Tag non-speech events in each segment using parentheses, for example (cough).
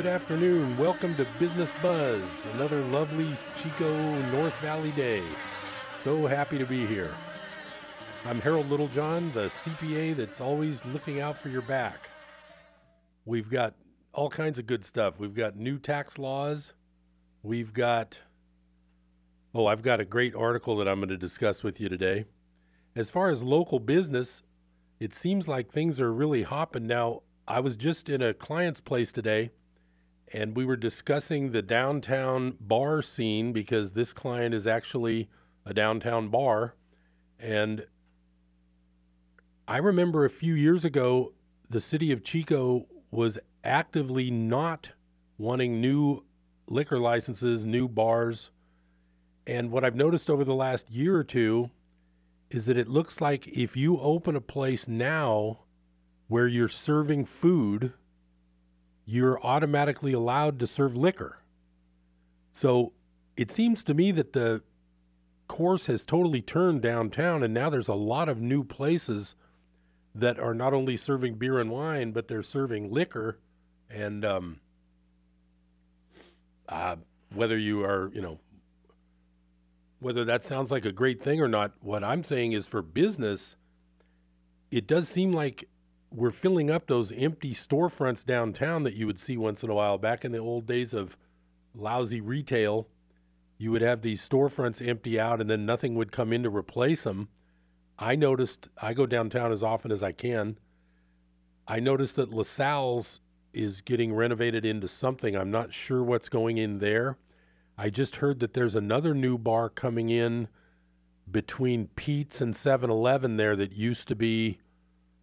Good afternoon. Welcome to Business Buzz, another lovely Chico North Valley day. So happy to be here. I'm Harold Littlejohn, the CPA that's always looking out for your back. We've got all kinds of good stuff. We've got new tax laws. We've got, oh, I've got a great article that I'm going to discuss with you today. As far as local business, it seems like things are really hopping now. I was just in a client's place today and we were discussing the downtown bar scene because this client is actually a downtown bar. And I remember a few years ago, the city of Chico was actively not wanting new liquor licenses, new bars. And what I've noticed over the last year or two is that it looks like if you open a place now where you're serving food, you're automatically allowed to serve liquor. So it seems to me that the course has totally turned downtown, and now there's a lot of new places that are not only serving beer and wine, but they're serving liquor. And um, uh, whether you are, you know, whether that sounds like a great thing or not, what I'm saying is for business, it does seem like we're filling up those empty storefronts downtown that you would see once in a while. Back in the old days of lousy retail, you would have these storefronts empty out and then nothing would come in to replace them. I noticed, I go downtown as often as I can. I noticed that LaSalle's is getting renovated into something. I'm not sure what's going in there. I just heard that there's another new bar coming in between Pete's and 7 Eleven there that used to be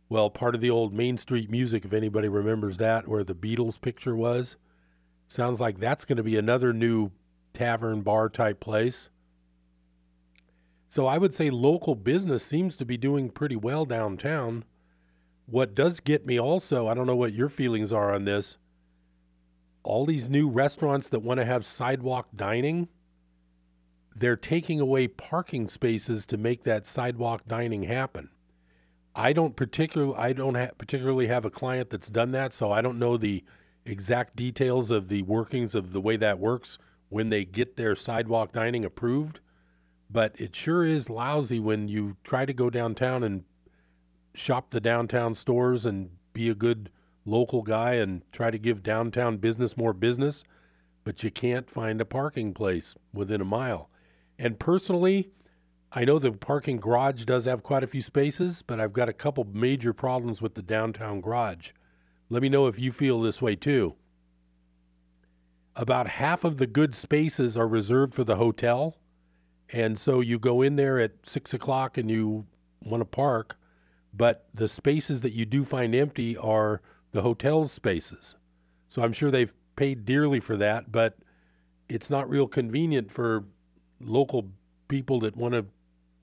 well, part of the old Main Street music, if anybody remembers that, where the Beatles picture was. Sounds like that's going to be another new tavern bar type place. So I would say local business seems to be doing pretty well downtown. What does get me also, I don't know what your feelings are on this, all these new restaurants that want to have sidewalk dining, they're taking away parking spaces to make that sidewalk dining happen. I don't particularly I don't ha- particularly have a client that's done that, so I don't know the exact details of the workings of the way that works when they get their sidewalk dining approved. But it sure is lousy when you try to go downtown and shop the downtown stores and be a good local guy and try to give downtown business more business, but you can't find a parking place within a mile. And personally, I know the parking garage does have quite a few spaces, but I've got a couple major problems with the downtown garage. Let me know if you feel this way too. About half of the good spaces are reserved for the hotel. And so you go in there at six o'clock and you want to park, but the spaces that you do find empty are the hotel's spaces. So I'm sure they've paid dearly for that, but it's not real convenient for local people that want to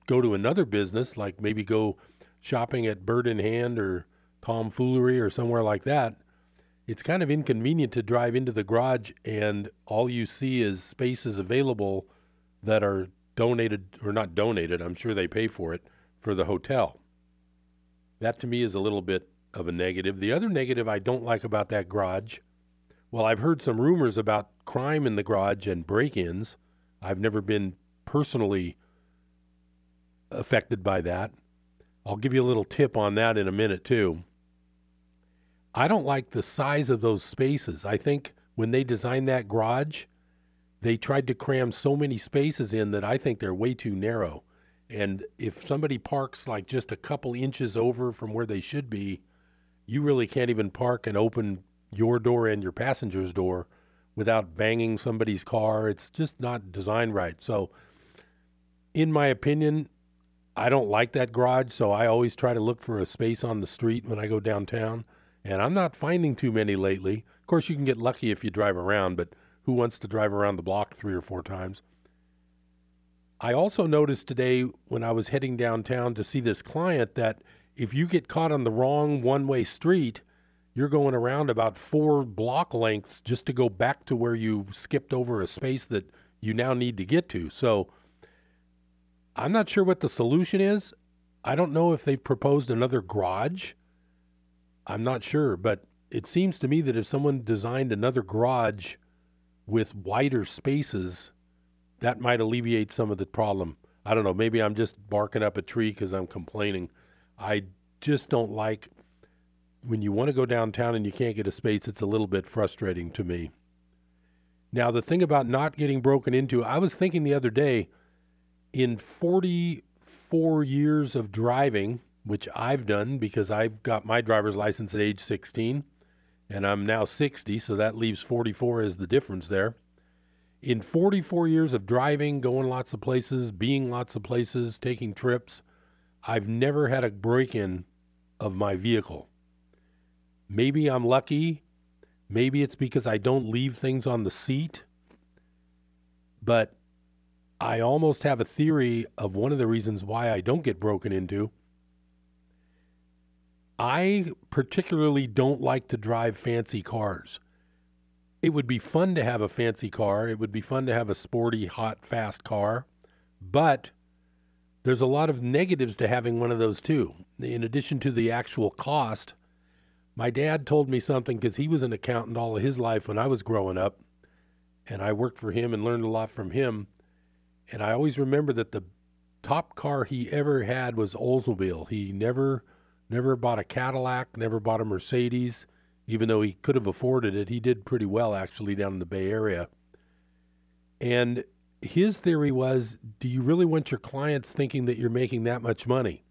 go to another business, like maybe go shopping at Bird in Hand or Tomfoolery or somewhere like that, it's kind of inconvenient to drive into the garage and all you see is spaces available that are donated or not donated, I'm sure they pay for it, for the hotel. That to me is a little bit of a negative. The other negative I don't like about that garage, well, I've heard some rumors about crime in the garage and break ins. I've never been personally affected by that. I'll give you a little tip on that in a minute, too. I don't like the size of those spaces. I think when they designed that garage, they tried to cram so many spaces in that I think they're way too narrow. And if somebody parks like just a couple inches over from where they should be, you really can't even park and open your door and your passenger's door without banging somebody's car. It's just not designed right. So, in my opinion, I don't like that garage, so I always try to look for a space on the street when I go downtown. And I'm not finding too many lately. Of course, you can get lucky if you drive around, but who wants to drive around the block three or four times? I also noticed today when I was heading downtown to see this client that if you get caught on the wrong one way street, you're going around about four block lengths just to go back to where you skipped over a space that you now need to get to. So, I'm not sure what the solution is. I don't know if they've proposed another garage. I'm not sure, but it seems to me that if someone designed another garage with wider spaces, that might alleviate some of the problem. I don't know. Maybe I'm just barking up a tree because I'm complaining. I just don't like when you want to go downtown and you can't get a space. It's a little bit frustrating to me. Now, the thing about not getting broken into, I was thinking the other day, in 44 years of driving, which I've done because I've got my driver's license at age 16 and I'm now 60, so that leaves 44 as the difference there. In 44 years of driving, going lots of places, being lots of places, taking trips, I've never had a break in of my vehicle. Maybe I'm lucky. Maybe it's because I don't leave things on the seat. But I almost have a theory of one of the reasons why I don't get broken into I particularly don't like to drive fancy cars. It would be fun to have a fancy car. It would be fun to have a sporty, hot, fast car. But there's a lot of negatives to having one of those too. In addition to the actual cost, my dad told me something because he was an accountant all of his life when I was growing up. And I worked for him and learned a lot from him. And I always remember that the top car he ever had was Oldsmobile. He never Never bought a Cadillac, never bought a Mercedes, even though he could have afforded it. He did pretty well, actually, down in the Bay Area. And his theory was do you really want your clients thinking that you're making that much money?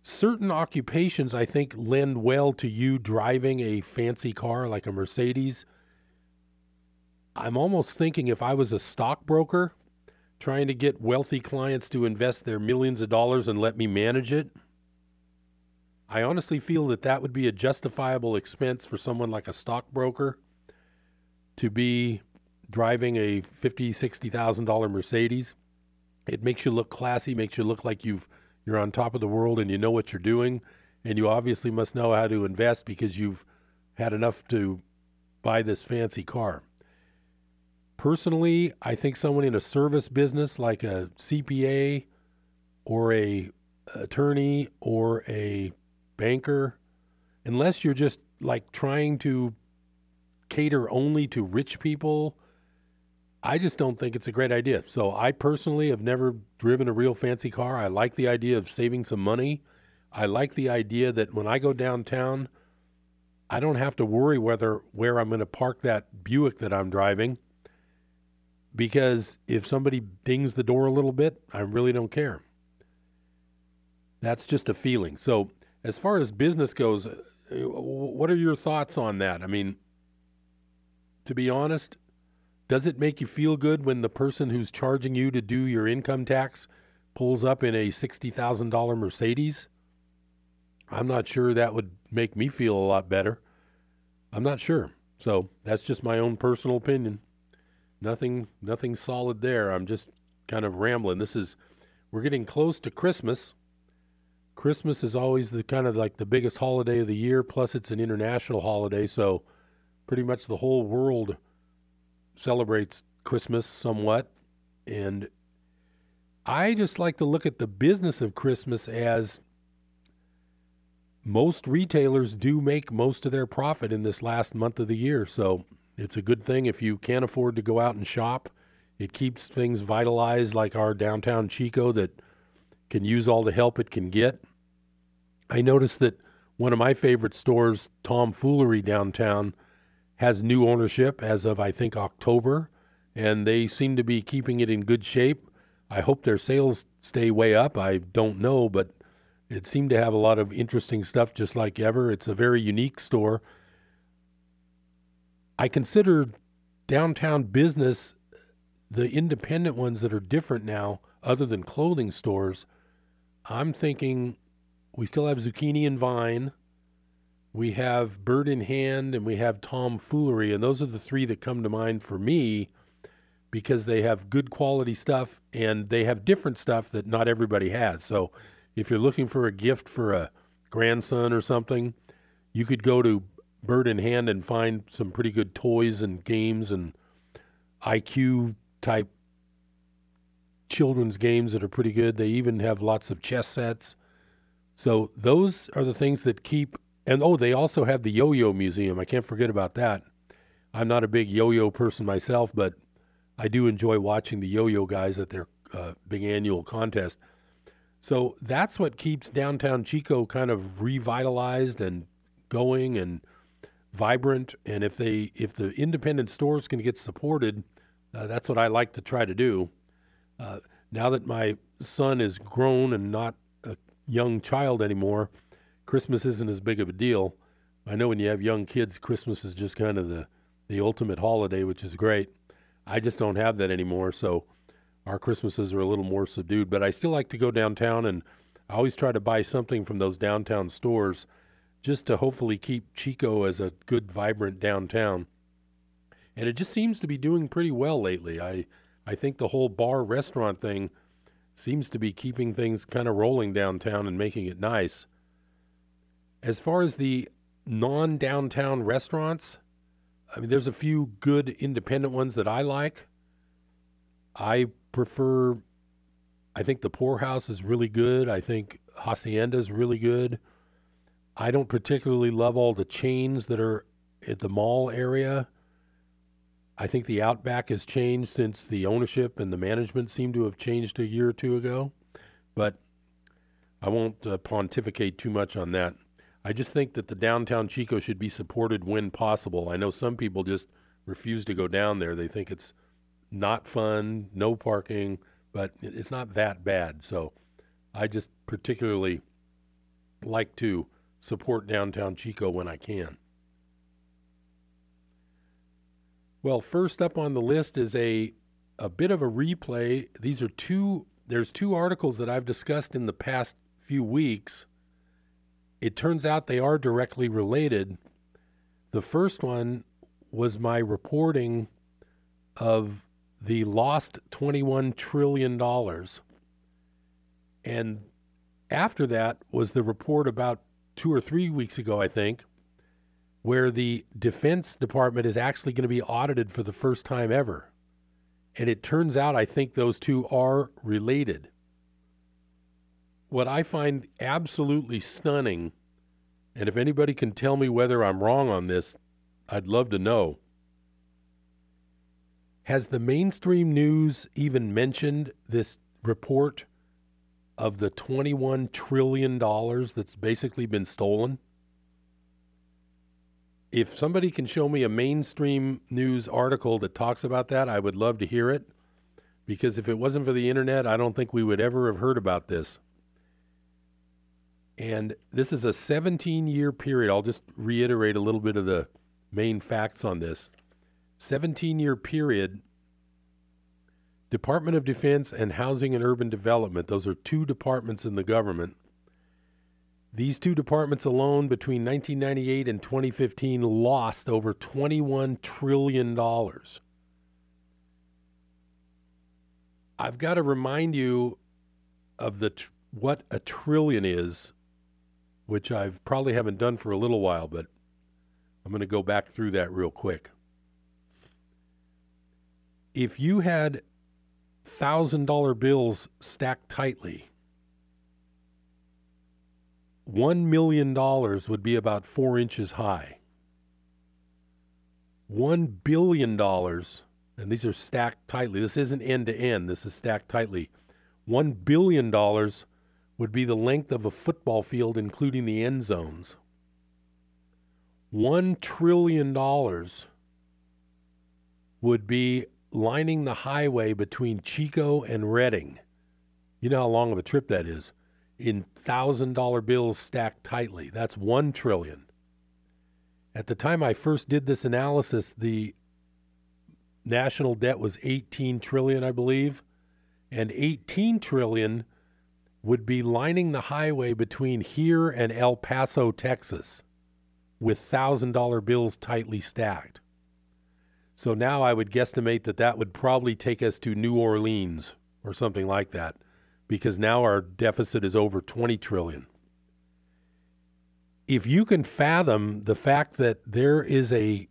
Certain occupations, I think, lend well to you driving a fancy car like a Mercedes. I'm almost thinking if I was a stockbroker trying to get wealthy clients to invest their millions of dollars and let me manage it, I honestly feel that that would be a justifiable expense for someone like a stockbroker to be driving a fifty, sixty thousand dollar Mercedes. It makes you look classy, makes you look like you've you're on top of the world and you know what you're doing, and you obviously must know how to invest because you've had enough to buy this fancy car. Personally, I think someone in a service business like a CPA or a attorney or a banker, unless you're just like trying to cater only to rich people, I just don't think it's a great idea. So I personally have never driven a real fancy car. I like the idea of saving some money. I like the idea that when I go downtown, I don't have to worry whether where I'm going to park that Buick that I'm driving because if somebody dings the door a little bit, I really don't care. That's just a feeling. So as far as business goes, uh, what are your thoughts on that? I mean, to be honest, does it make you feel good when the person who's charging you to do your income tax pulls up in a $60,000 Mercedes? I'm not sure that would make me feel a lot better. I'm not sure. So that's just my own personal opinion. Nothing nothing solid there. I'm just kind of rambling. This is we're getting close to Christmas. Christmas is always the kind of like the biggest holiday of the year, plus it's an international holiday, so pretty much the whole world celebrates Christmas somewhat. And I just like to look at the business of Christmas as most retailers do make most of their profit in this last month of the year. So it's a good thing if you can't afford to go out and shop. It keeps things vitalized like our downtown Chico that can use all the help it can get. I noticed that one of my favorite stores, Tom Foolery downtown, has new ownership as of I think October, and they seem to be keeping it in good shape. I hope their sales stay way up. I don't know, but it seemed to have a lot of interesting stuff just like ever. It's a very unique store. I consider downtown business the independent ones that are different now, other than clothing stores, I'm thinking we still have Zucchini and Vine. We have Bird in Hand and we have Tom Foolery. And those are the three that come to mind for me because they have good quality stuff and they have different stuff that not everybody has. So if you're looking for a gift for a grandson or something, you could go to Bird in Hand and find some pretty good toys and games and IQ type children's games that are pretty good. They even have lots of chess sets. So those are the things that keep And oh, they also have the Yo Yo Museum. I can't forget about that. I'm not a big yo yo person myself, but I do enjoy watching the yo yo guys at their uh, big annual contest. So that's what keeps downtown Chico kind of revitalized and going and vibrant. And if they if the independent stores can get supported, uh, that's what I like to try to do. Uh, now that my son is grown and not a young child anymore, Christmas isn't as big of a deal. I know when you have young kids, Christmas is just kind of the the ultimate holiday, which is great. I just don't have that anymore, so our Christmases are a little more subdued. But I still like to go downtown, and I always try to buy something from those downtown stores just to hopefully keep Chico as a good, vibrant downtown. And it just seems to be doing pretty well lately. I, I think the whole bar restaurant thing seems to be keeping things kind of rolling downtown and making it nice. As far as the non downtown restaurants, I mean, there's a few good independent ones that I like. I prefer, I think the Poorhouse is really good. I think Hacienda is really good. I don't particularly love all the chains that are at the mall area. I think the Outback has changed since the ownership and the management seem to have changed a year or two ago. But I won't uh, pontificate too much on that. I just think that the downtown Chico should be supported when possible. I know some people just refuse to go down there. They think it's not fun, no parking, but it's not that bad. So I just particularly like to support downtown Chico when I can. Well, first up on the list is a a bit of a replay. These are two there's two articles that I've discussed in the past few weeks it turns out they are directly related. The first one was my reporting of the lost $21 trillion. And after that was the report about two or three weeks ago, I think, where the Defense Department is actually going to be audited for the first time ever. And it turns out I think those two are related what I find absolutely stunning, and if anybody can tell me whether I'm wrong on this, I'd love to know. Has the mainstream news even mentioned this report of the $21 trillion that's basically been stolen? If somebody can show me a mainstream news article that talks about that, I would love to hear it. Because if it wasn't for the internet, I don't think we would ever have heard about this. And this is a 17 year period. I'll just reiterate a little bit of the main facts on this. 17 year period, Department of Defense and Housing and Urban Development, those are two departments in the government. These two departments alone between 1998 and 2015 lost over $21 trillion. I've got to remind you of the tr- what a trillion is which I've probably haven't done for a little while, but I'm going to go back through that real quick. If you had thousand dollar bills stacked tightly, one million dollars would be about four inches high. One billion dollars, and these are stacked tightly. This isn't end to end. This is stacked tightly. One billion dollars would be the length of a football field, including the end zones. $1 trillion would be lining the highway between Chico and Redding. You know how long of a trip that is. In thousand dollar bills stacked tightly. That's one trillion. At the time I first did this analysis, the national debt was 18 trillion, I believe, and 18 trillion would be lining the highway between here and El Paso, Texas, with $1,000 bills tightly stacked. So now I would guesstimate that that would probably take us to New Orleans or something like that, because now our deficit is over 20 trillion. If you can fathom the fact that there is a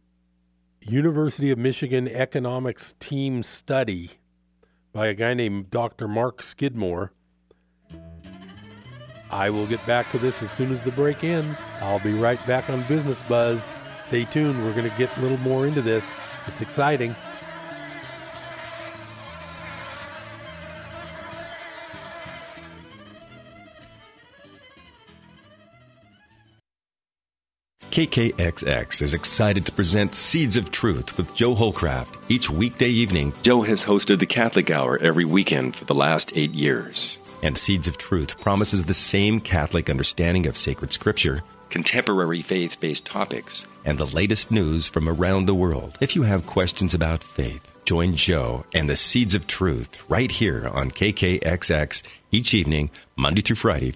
University of Michigan economics team study by a guy named Dr. Mark Skidmore I will get back to this as soon as the break ends. I'll be right back on Business Buzz. Stay tuned. We're going to get a little more into this. It's exciting. KKXX is excited to present Seeds of Truth with Joe Holcraft. Each weekday evening, Joe has hosted the Catholic Hour every weekend for the last eight years. And Seeds of Truth promises the same Catholic understanding of sacred scripture, contemporary faith based topics, and the latest news from around the world. If you have questions about faith, join Joe and the Seeds of Truth right here on KKXX each evening, Monday through Friday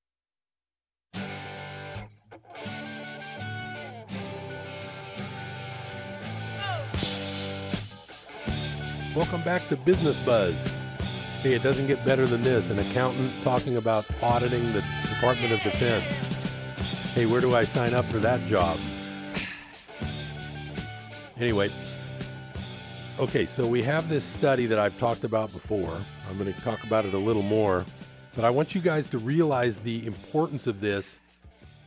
Welcome back to Business Buzz. Hey, it doesn't get better than this. An accountant talking about auditing the Department of Defense. Hey, where do I sign up for that job? Anyway, okay, so we have this study that I've talked about before. I'm going to talk about it a little more, but I want you guys to realize the importance of this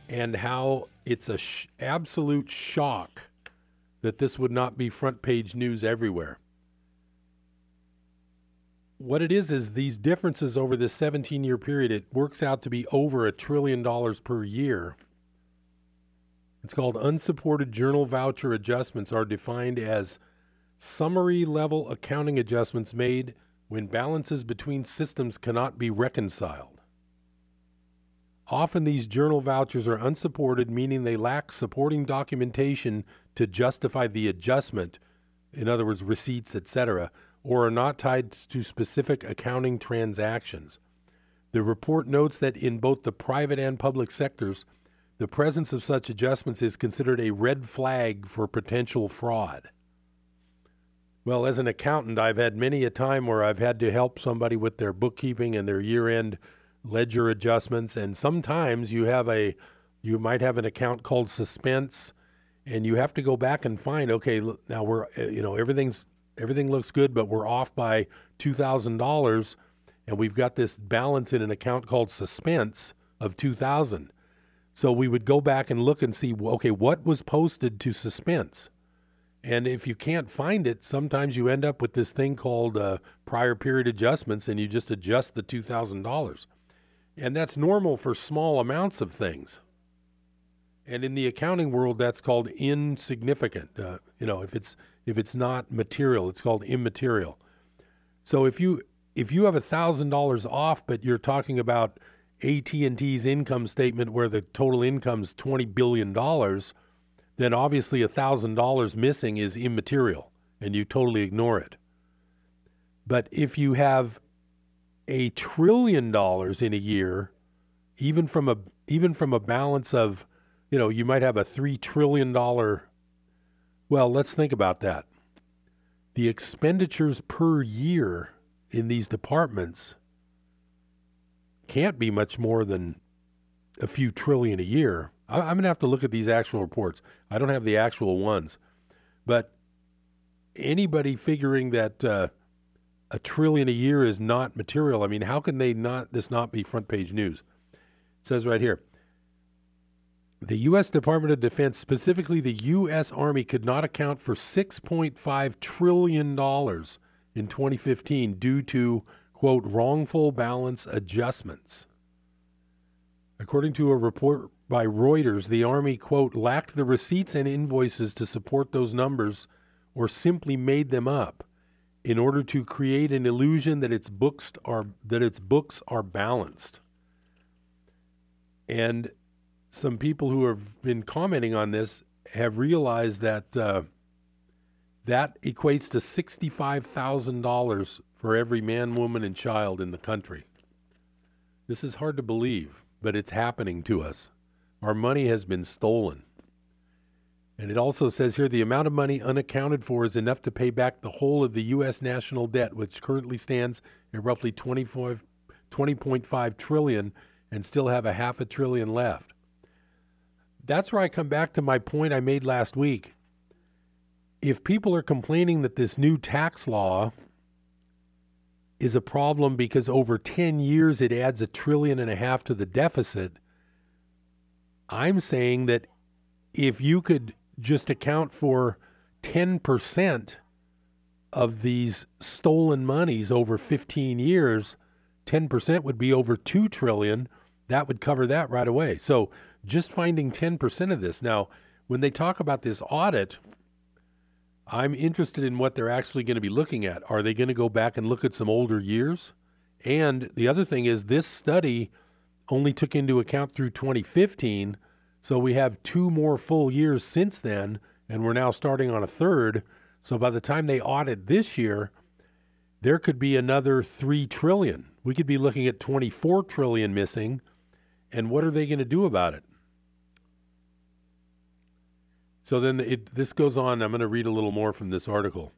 and how it's a sh- absolute shock that this would not be front page news everywhere what it is is these differences over this 17 year period, it works out to be over a trillion dollars per year. It's called unsupported journal voucher adjustments, are defined as summary level accounting adjustments made when balances between systems cannot be reconciled. Often these journal vouchers are unsupported, meaning they lack supporting documentation to justify the adjustment, in other words, receipts, etc or are not tied to specific accounting transactions. The report notes that in both the private and public sectors, the presence of such adjustments is considered a red flag for potential fraud. Well, as an accountant, I've had many a time where I've had to help somebody with their bookkeeping and their year-end ledger adjustments and sometimes you have a you might have an account called suspense and you have to go back and find okay now we're you know everything's everything looks good, but we're off by $2,000 and we've got this balance in an account called suspense of 2000 so we would go back and look and see okay what was posted to suspense? And if you can't find it sometimes you end up with this thing called uh, prior period adjustments and you just adjust the $2000 and that's normal for small amounts of things and in the accounting world that's called insignificant uh, you know if it's if it's not material. It's called immaterial. So if you if you have thousand dollars off, but you're talking about AT and T's income statement where the total income is twenty billion dollars, then obviously thousand dollars missing is immaterial, and you totally ignore it. But if you have a trillion dollars in a year, even from a even from a balance of, you know, you might have a three trillion dollar well, let's think about that. The expenditures per year in these departments can't be much more than a few trillion a year. I'm going to have to look at these actual reports. I don't have the actual ones. But anybody figuring that uh, a trillion a year is not material, I mean, how can they not this not be front page news? It says right here the U.S. Department of Defense, specifically the U.S. Army, could not account for $6.5 trillion in 2015 due to, quote, wrongful balance adjustments. According to a report by Reuters, the Army, quote, lacked the receipts and invoices to support those numbers or simply made them up in order to create an illusion that its books are that its books are balanced. And some people who have been commenting on this have realized that uh, that equates to $65,000 for every man, woman, and child in the country. This is hard to believe, but it's happening to us. Our money has been stolen. And it also says here the amount of money unaccounted for is enough to pay back the whole of the U.S. national debt, which currently stands at roughly 25, 20.5 trillion, and still have a half a trillion left. That's where I come back to my point I made last week. If people are complaining that this new tax law is a problem because over 10 years it adds a trillion and a half to the deficit, I'm saying that if you could just account for 10% of these stolen monies over 15 years, 10% would be over 2 trillion. That would cover that right away. So just finding 10% of this. Now, when they talk about this audit, I'm interested in what they're actually going to be looking at. Are they going to go back and look at some older years? And the other thing is, this study only took into account through 2015. So we have two more full years since then, and we're now starting on a third. So by the time they audit this year, there could be another 3 trillion. We could be looking at 24 trillion missing. And what are they going to do about it? So then it, this goes on. I'm going to read a little more from this article.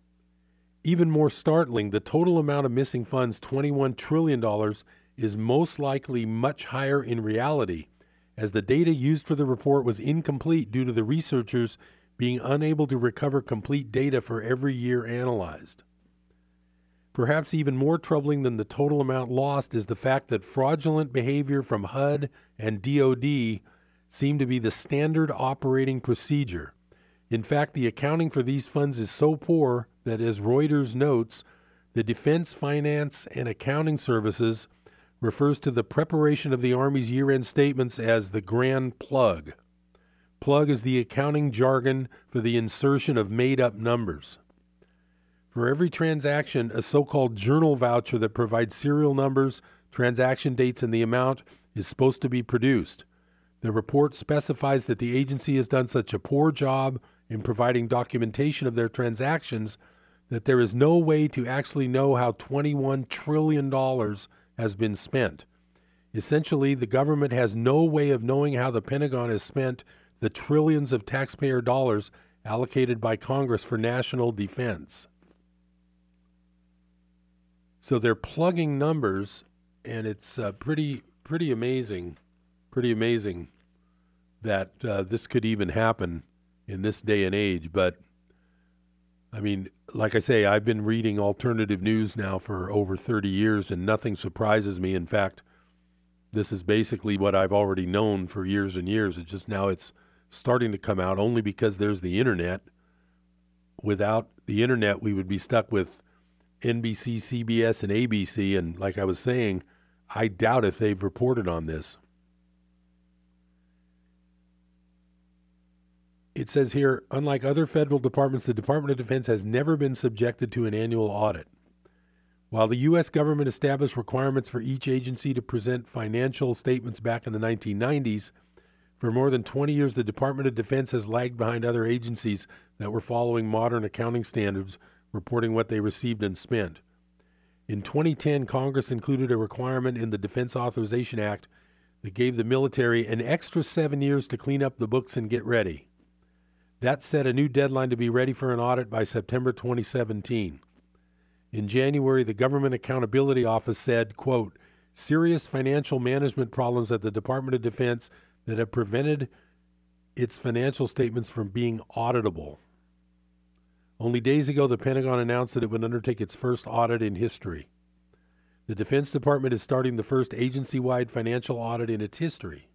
Even more startling, the total amount of missing funds, $21 trillion, is most likely much higher in reality as the data used for the report was incomplete due to the researchers being unable to recover complete data for every year analyzed. Perhaps even more troubling than the total amount lost is the fact that fraudulent behavior from HUD and DoD seem to be the standard operating procedure. In fact, the accounting for these funds is so poor that, as Reuters notes, the Defense Finance and Accounting Services refers to the preparation of the Army's year end statements as the Grand Plug. Plug is the accounting jargon for the insertion of made up numbers. For every transaction, a so called journal voucher that provides serial numbers, transaction dates, and the amount is supposed to be produced. The report specifies that the agency has done such a poor job in providing documentation of their transactions that there is no way to actually know how $21 trillion has been spent. Essentially, the government has no way of knowing how the Pentagon has spent the trillions of taxpayer dollars allocated by Congress for national defense. So they're plugging numbers, and it's uh, pretty pretty amazing, pretty amazing that uh, this could even happen in this day and age. But I mean, like I say, I've been reading alternative news now for over 30 years, and nothing surprises me. In fact, this is basically what I've already known for years and years. It's just now it's starting to come out only because there's the internet. Without the internet, we would be stuck with NBC, CBS, and ABC. And like I was saying, I doubt if they've reported on this. It says here unlike other federal departments, the Department of Defense has never been subjected to an annual audit. While the U.S. government established requirements for each agency to present financial statements back in the 1990s, for more than 20 years, the Department of Defense has lagged behind other agencies that were following modern accounting standards, reporting what they received and spent. In 2010, Congress included a requirement in the Defense Authorization Act that gave the military an extra seven years to clean up the books and get ready. That set a new deadline to be ready for an audit by September 2017. In January, the Government Accountability Office said, quote, serious financial management problems at the Department of Defense that have prevented its financial statements from being auditable. Only days ago, the Pentagon announced that it would undertake its first audit in history. The Defense Department is starting the first agency wide financial audit in its history.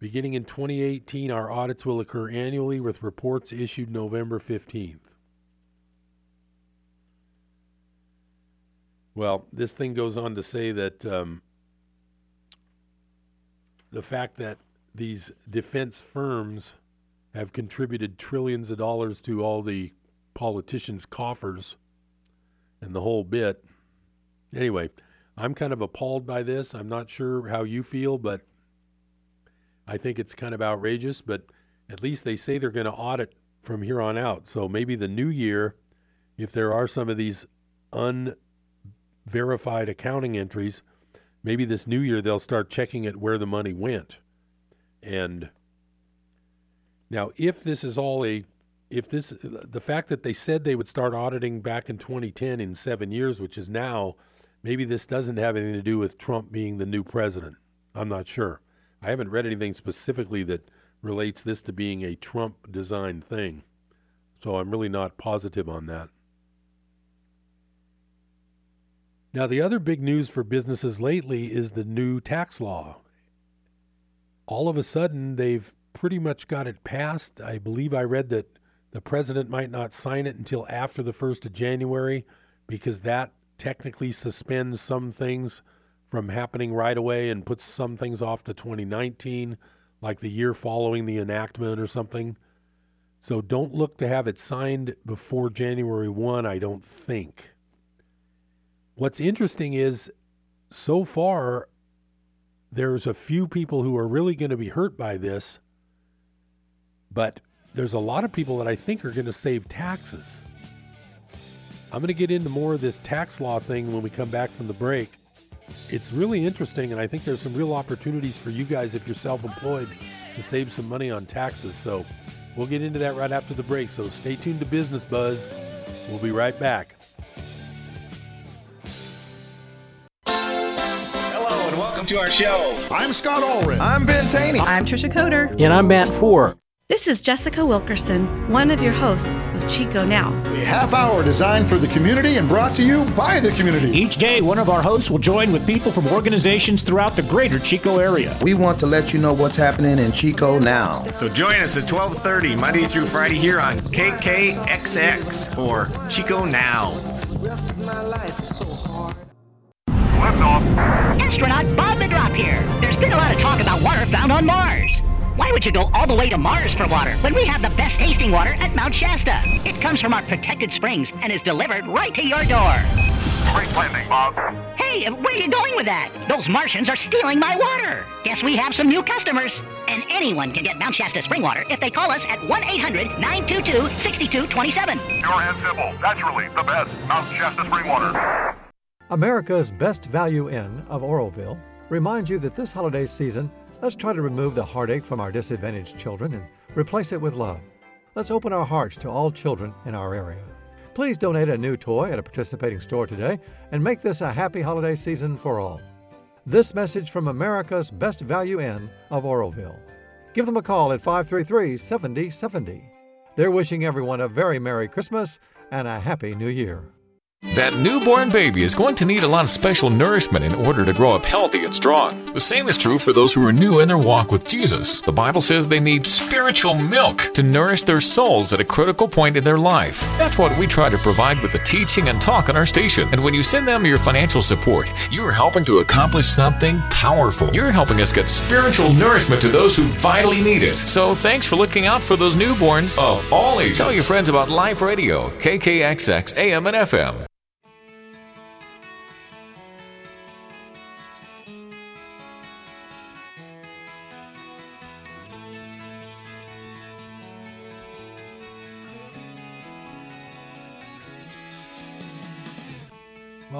Beginning in 2018, our audits will occur annually with reports issued November 15th. Well, this thing goes on to say that um, the fact that these defense firms have contributed trillions of dollars to all the politicians' coffers and the whole bit. Anyway, I'm kind of appalled by this. I'm not sure how you feel, but I think it's kind of outrageous. But at least they say they're going to audit from here on out. So maybe the new year, if there are some of these unverified accounting entries, maybe this new year they'll start checking at where the money went. And now, if this is all a, if this, the fact that they said they would start auditing back in 2010 in seven years, which is now, maybe this doesn't have anything to do with Trump being the new president. I'm not sure. I haven't read anything specifically that relates this to being a Trump designed thing. So I'm really not positive on that. Now, the other big news for businesses lately is the new tax law. All of a sudden, they've pretty much got it passed. I believe I read that the president might not sign it until after the 1st of January because that technically suspends some things from happening right away and puts some things off to 2019, like the year following the enactment or something. So don't look to have it signed before January 1, I don't think. What's interesting is so far, there's a few people who are really going to be hurt by this, but there's a lot of people that I think are going to save taxes. I'm going to get into more of this tax law thing when we come back from the break. It's really interesting, and I think there's some real opportunities for you guys if you're self employed to save some money on taxes. So we'll get into that right after the break. So stay tuned to Business Buzz. We'll be right back. Hello, and welcome to our show. I'm Scott Allred. I'm Ben Taney. I'm Trisha Coder. And I'm Matt Four. This is Jessica Wilkerson, one of your hosts of Chico Now. A half hour designed for the community and brought to you by the community. Each day, one of our hosts will join with people from organizations throughout the greater Chico area. We want to let you know what's happening in Chico now. So join us at 12:30 Monday through Friday here on KKXX for Chico Now. Astronaut Bob the Drop here. There's been a lot of talk about water found on Mars. Why would you go all the way to Mars for water when we have the best tasting water at Mount Shasta? It comes from our protected springs and is delivered right to your door. Great landing, Bob. Hey, where are you going with that? Those Martians are stealing my water. Guess we have some new customers. And anyone can get Mount Shasta spring water if they call us at 1-800-922-6227. Pure and simple. Naturally, the best. Mount Shasta spring water. America's Best Value Inn of Oroville reminds you that this holiday season, let's try to remove the heartache from our disadvantaged children and replace it with love. Let's open our hearts to all children in our area. Please donate a new toy at a participating store today and make this a happy holiday season for all. This message from America's Best Value Inn of Oroville. Give them a call at 533 7070. They're wishing everyone a very Merry Christmas and a Happy New Year. That newborn baby is going to need a lot of special nourishment in order to grow up healthy and strong. The same is true for those who are new in their walk with Jesus. The Bible says they need spiritual milk to nourish their souls at a critical point in their life. That's what we try to provide with the teaching and talk on our station. And when you send them your financial support, you are helping to accomplish something powerful. You're helping us get spiritual nourishment to those who vitally need it. So thanks for looking out for those newborns of all ages. Tell your friends about Life Radio, KKXX AM and FM.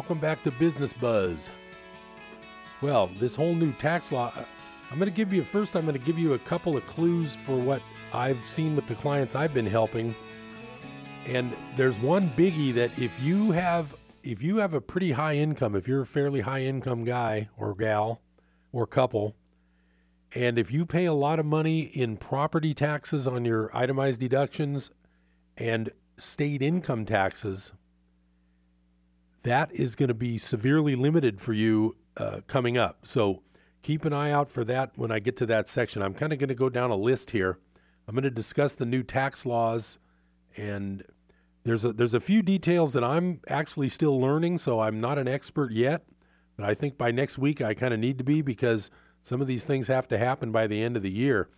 Welcome back to Business Buzz. Well, this whole new tax law, I'm going to give you first, I'm going to give you a couple of clues for what I've seen with the clients I've been helping. And there's one biggie that if you have if you have a pretty high income, if you're a fairly high income guy or gal or couple, and if you pay a lot of money in property taxes on your itemized deductions and state income taxes, that is going to be severely limited for you uh, coming up. So keep an eye out for that when I get to that section. I'm kind of going to go down a list here. I'm going to discuss the new tax laws, and there's a, there's a few details that I'm actually still learning, so I'm not an expert yet. But I think by next week I kind of need to be because Some of these things have to happen by the end of the year.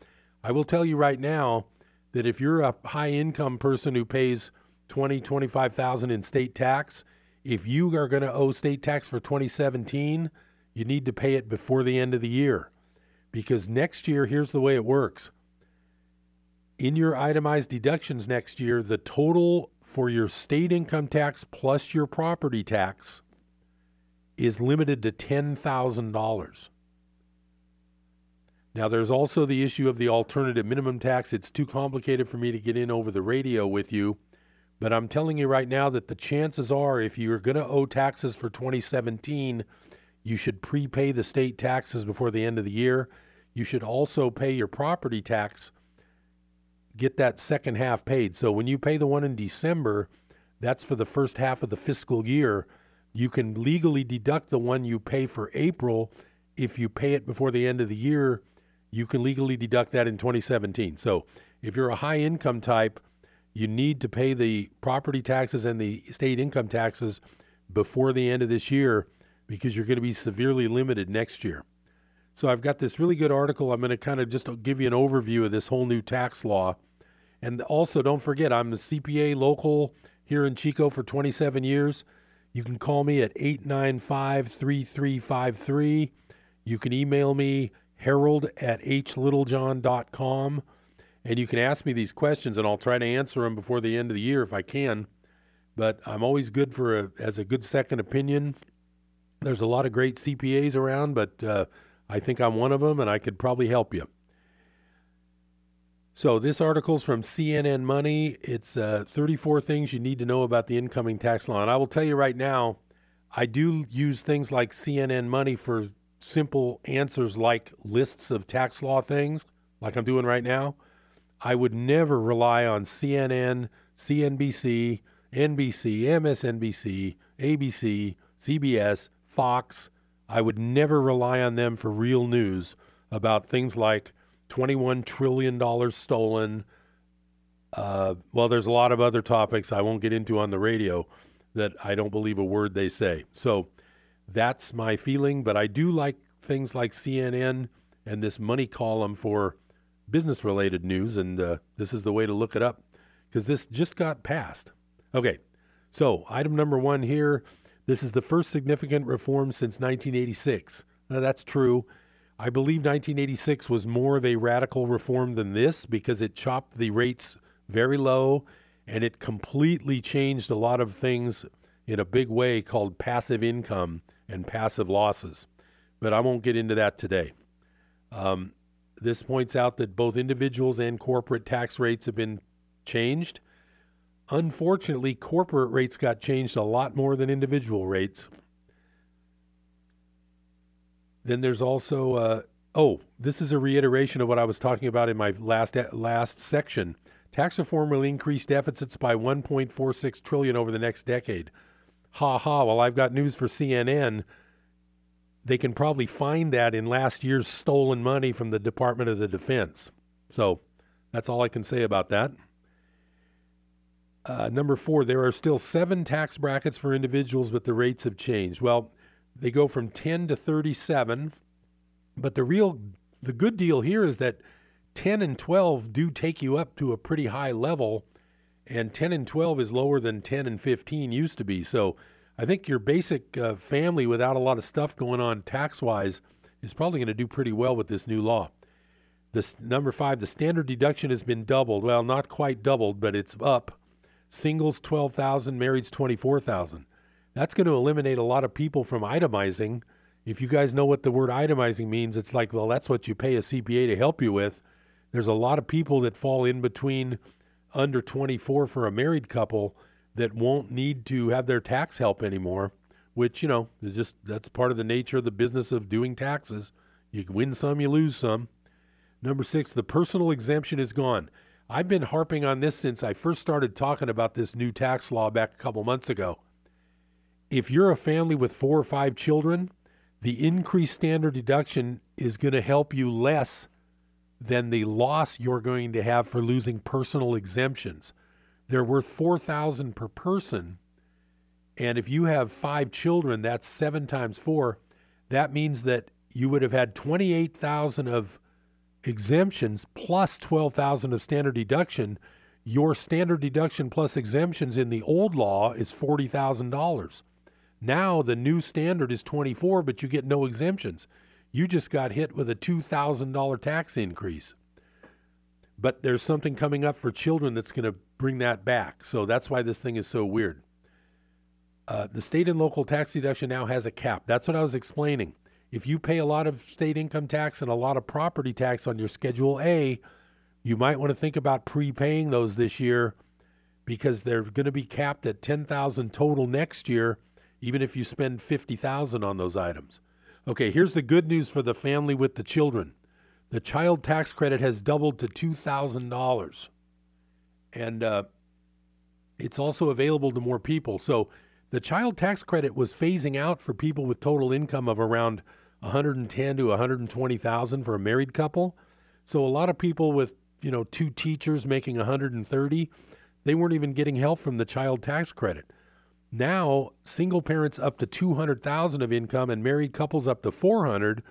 I will tell you right now that if you're a high income person who pays 20, 25,000 in state tax, if you are going to owe state tax for 2017, you need to pay it before the end of the year. Because next year, here's the way it works. In your itemized deductions next year, the total for your state income tax plus your property tax is limited to $10,000. Now, there's also the issue of the alternative minimum tax. It's too complicated for me to get in over the radio with you, but I'm telling you right now that the chances are if you're going to owe taxes for 2017, you should prepay the state taxes before the end of the year. You should also pay your property tax, get that second half paid. So when you pay the one in December, that's for the first half of the fiscal year. You can legally deduct the one you pay for April if you pay it before the end of the year you can legally deduct that in 2017. So if you're a high income type, you need to pay the property taxes and the state income taxes before the end of this year because you're going to be severely limited next year. So I've got this really good article. I'm going to kind of just give you an overview of this whole new tax law. And also, don't forget, I'm the CPA local here in Chico for 27 years. You can call me at 895 3353. You can email me harold at hlittlejohn.com. And you can ask me these questions, and I'll try to answer them before the end of the year if I can. But I'm always good for a, as a good second opinion. There's a lot of great CPAs around, but uh, I think I'm one of them, and I could probably help you. So this article's from CNN Money. It's uh, 34 things you need to know about the incoming tax law, and I will tell you right now, I do use things like CNN Money for simple answers like lists of tax law things, like I'm doing right now, I would never rely on CNN, CNBC, NBC, MSNBC, ABC, CBS, Fox. I would never rely on them for real news about things like $21 trillion stolen. Uh, well, there's a lot of other topics I won't get into on the radio that I don't believe a word they say. So that's my feeling, but I do like things like CNN and this money column for business related news, and uh, this is the way to look it up because this just got passed. Okay, so item number one here this is the first significant reform since 1986. Now, that's true. I believe 1986 was more of a radical reform than this because it chopped the rates very low and it completely changed a lot of things in a big way called passive income and passive losses. But I won't get into that today. Um, this points out that both individuals and corporate tax rates have been changed. Unfortunately, corporate rates got changed a lot more than individual rates. Then there's also, uh, oh, this is a reiteration of what I was talking about in my last last section. Tax reform will increase deficits by 1.46 trillion over the next decade ha ha, well, I've got news for CNN. They can probably find that in last year's stolen money from the Department of the Defense. So that's all I can say about that. Uh, number four, there are still seven tax brackets for individuals, but the rates have changed. Well, they go from 10 to 37, but the real, the good deal here is that 10 and 12 do take you up to a pretty high level and 10 and 12 is lower than 10 and 15 used to be. So I think your basic uh, family without a lot of stuff going on tax wise is probably going to do pretty well with this new law. This number five, the standard deduction has been doubled. Well, not quite doubled, but it's up. Singles 12,000, marrieds 24,000. That's going to eliminate a lot of people from itemizing. If you guys know what the word itemizing means, it's like, well, that's what you pay a CPA to help you with. There's a lot of people that fall in between under 24 for a married couple that won't need to have their tax help anymore, which, you know, is just that's part of the nature of the business of doing taxes. You win some, you lose some. Number six, the personal exemption is gone. I've been harping on this since I first started talking about this new tax law back a couple months ago. If you're a family with four or five children, the increased standard deduction is going to help you less than the loss you're going to have for losing personal exemptions. They're worth 4000 per person. And if you have 5 children, that's 7 times 4. That means that you would have had 28,000 of exemptions plus 12,000 of standard deduction. Your standard deduction plus exemptions in the old law is $40,000. Now the new standard is 24, but you get no exemptions. You just got hit with a $2,000 tax increase. But there's something coming up for children that's going to bring that back. So that's why this thing is so weird. Uh, the state and local tax deduction now has a cap. That's what I was explaining. If you pay a lot of state income tax and a lot of property tax on your Schedule A, you might want to think about prepaying those this year because they're going to be capped at 10,000 total next year even if you spend 50,000 on those items. Okay, here's the good news for the family with the children. The child tax credit has doubled to $2,000. And uh, it's also available to more people. So the child tax credit was phasing out for people with total income of around 110 to 120,000 for a married couple. So a lot of people with, you know, two teachers making 130, they weren't even getting help from the child tax credit. Now, single parents up to 200,000 of income and married couples up to 400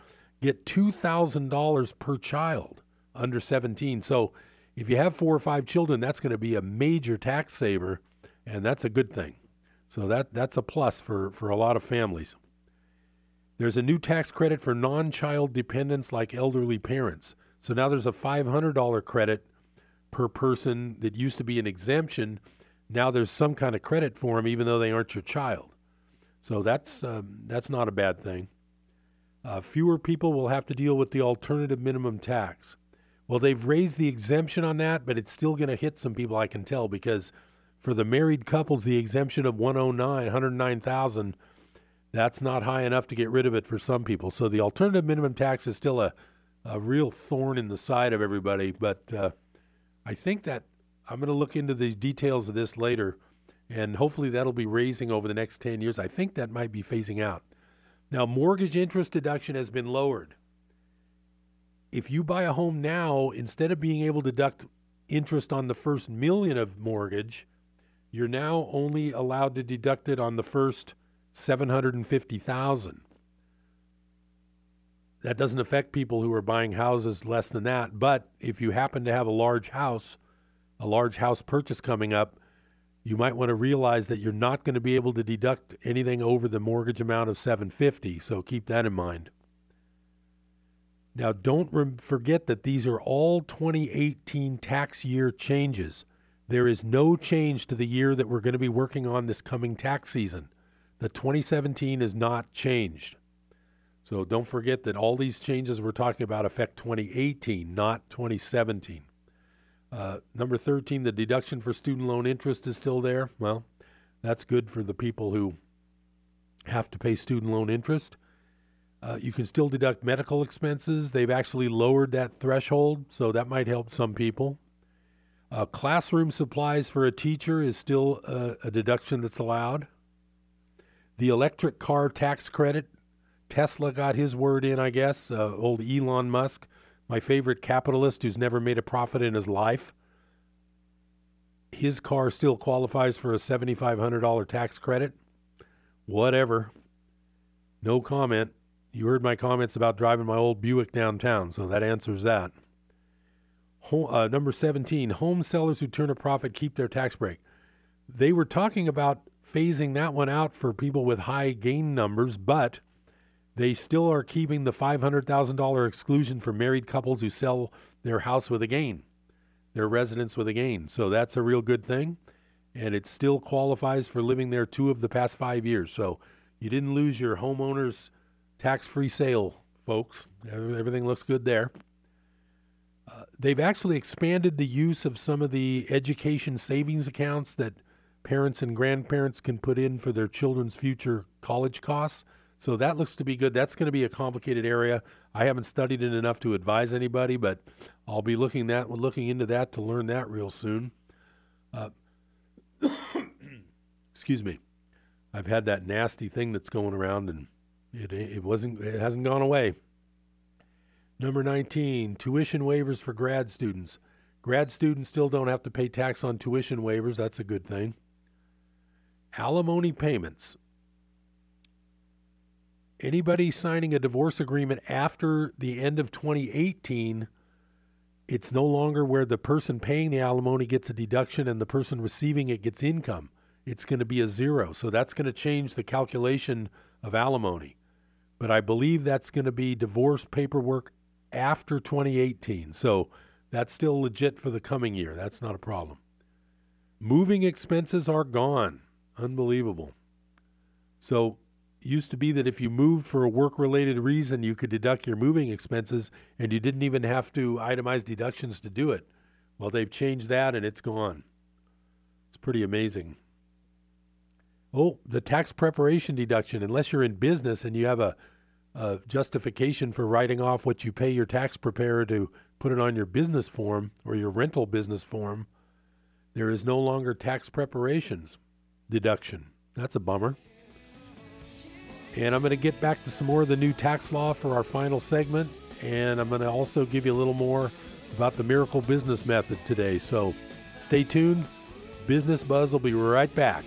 get $2,000 per child under 17. So, if you have four or five children, that's going to be a major tax saver, and that's a good thing. So that that's a plus for, for a lot of families. There's a new tax credit for non-child dependents like elderly parents. So now there's a $500 credit per person that used to be an exemption now there's some kind of credit for them, even though they aren't your child. So that's um, that's not a bad thing. Uh, fewer people will have to deal with the alternative minimum tax. Well, they've raised the exemption on that, but it's still going to hit some people, I can tell, because for the married couples, the exemption of 109, 109,000, that's not high enough to get rid of it for some people. So the alternative minimum tax is still a, a real thorn in the side of everybody. But uh, I think that I'm going to look into the details of this later, and hopefully that'll be raising over the next 10 years. I think that might be phasing out. Now, mortgage interest deduction has been lowered. If you buy a home now, instead of being able to deduct interest on the first million of mortgage, you're now only allowed to deduct it on the first 750,000. That doesn't affect people who are buying houses less than that, but if you happen to have a large house, a large house purchase coming up, you might want to realize that you're not going to be able to deduct anything over the mortgage amount of 750 so keep that in mind. Now don't re- forget that these are all 2018 tax year changes. There is no change to the year that we're going to be working on this coming tax season. The 2017 is not changed. So don't forget that all these changes we're talking about affect 2018 not 2017 uh, number 13, the deduction for student loan interest is still there. Well, that's good for the people who have to pay student loan interest. Uh, you can still deduct medical expenses. They've actually lowered that threshold, so that might help some people. Uh, classroom supplies for a teacher is still a, a deduction that's allowed. The electric car tax credit, Tesla got his word in, I guess. Uh, old Elon Musk my favorite capitalist who's never made a profit in his life, his car still qualifies for a $7,500 tax credit. Whatever. No comment. You heard my comments about driving my old Buick downtown, so that answers that. Home, uh, number 17, home sellers who turn a profit keep their tax break. They were talking about phasing that one out for people with high gain numbers, but they still are keeping the $500,000 exclusion for married couples who sell their house with a gain, their residence with a gain. So that's a real good thing. And it still qualifies for living there two of the past five years. So you didn't lose your homeowner's tax free sale, folks. Everything looks good there. Uh, they've actually expanded the use of some of the education savings accounts that parents and grandparents can put in for their children's future college costs. So that looks to be good. That's going to be a complicated area. I haven't studied it enough to advise anybody, but I'll be looking that looking into that to learn that real soon. Uh, (coughs) excuse me. I've had that nasty thing that's going around, and it it wasn't it hasn't gone away. Number 19, tuition waivers for grad students. Grad students still don't have to pay tax on tuition waivers. That's a good thing. Alimony payments anybody signing a divorce agreement after the end of 2018, it's no longer where the person paying the alimony gets a deduction and the person receiving it gets income. It's going to be a zero. So that's going to change the calculation of alimony. But I believe that's going to be divorce paperwork after 2018. So that's still legit for the coming year. That's not a problem. Moving expenses are gone. Unbelievable. So used to be that if you moved for a work related reason, you could deduct your moving expenses and you didn't even have to itemize deductions to do it. Well, they've changed that and it's gone. It's pretty amazing. Oh, the tax preparation deduction, unless you're in business and you have a, a justification for writing off what you pay your tax preparer to put it on your business form or your rental business form, there is no longer tax preparations deduction. That's a bummer. And I'm going to get back to some more of the new tax law for our final segment. And I'm going to also give you a little more about the miracle business method today. So stay tuned. Business Buzz will be right back.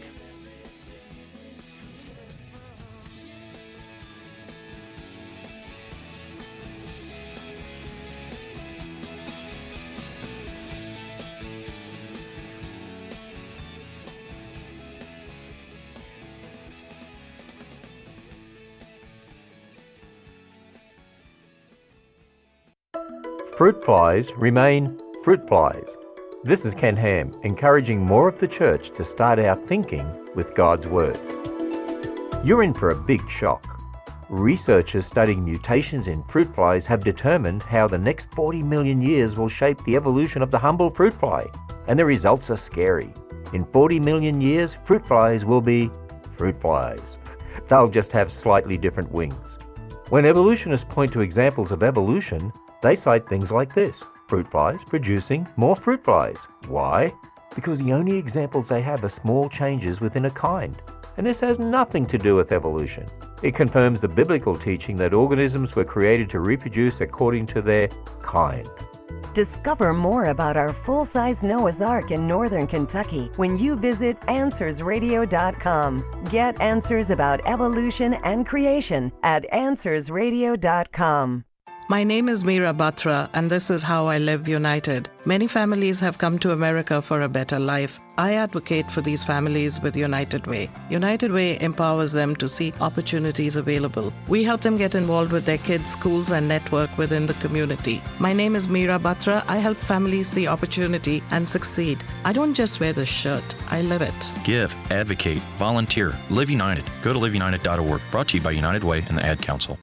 Fruit flies remain fruit flies. This is Ken Ham, encouraging more of the church to start out thinking with God's Word. You're in for a big shock. Researchers studying mutations in fruit flies have determined how the next 40 million years will shape the evolution of the humble fruit fly, and the results are scary. In 40 million years, fruit flies will be fruit flies. They'll just have slightly different wings. When evolutionists point to examples of evolution, they cite things like this fruit flies producing more fruit flies. Why? Because the only examples they have are small changes within a kind. And this has nothing to do with evolution. It confirms the biblical teaching that organisms were created to reproduce according to their kind. Discover more about our full size Noah's Ark in northern Kentucky when you visit AnswersRadio.com. Get answers about evolution and creation at AnswersRadio.com. My name is Meera Batra, and this is How I Live United. Many families have come to America for a better life. I advocate for these families with United Way. United Way empowers them to see opportunities available. We help them get involved with their kids' schools and network within the community. My name is Meera Batra. I help families see opportunity and succeed. I don't just wear this shirt, I live it. Give, advocate, volunteer, live united. Go to liveunited.org. Brought to you by United Way and the Ad Council.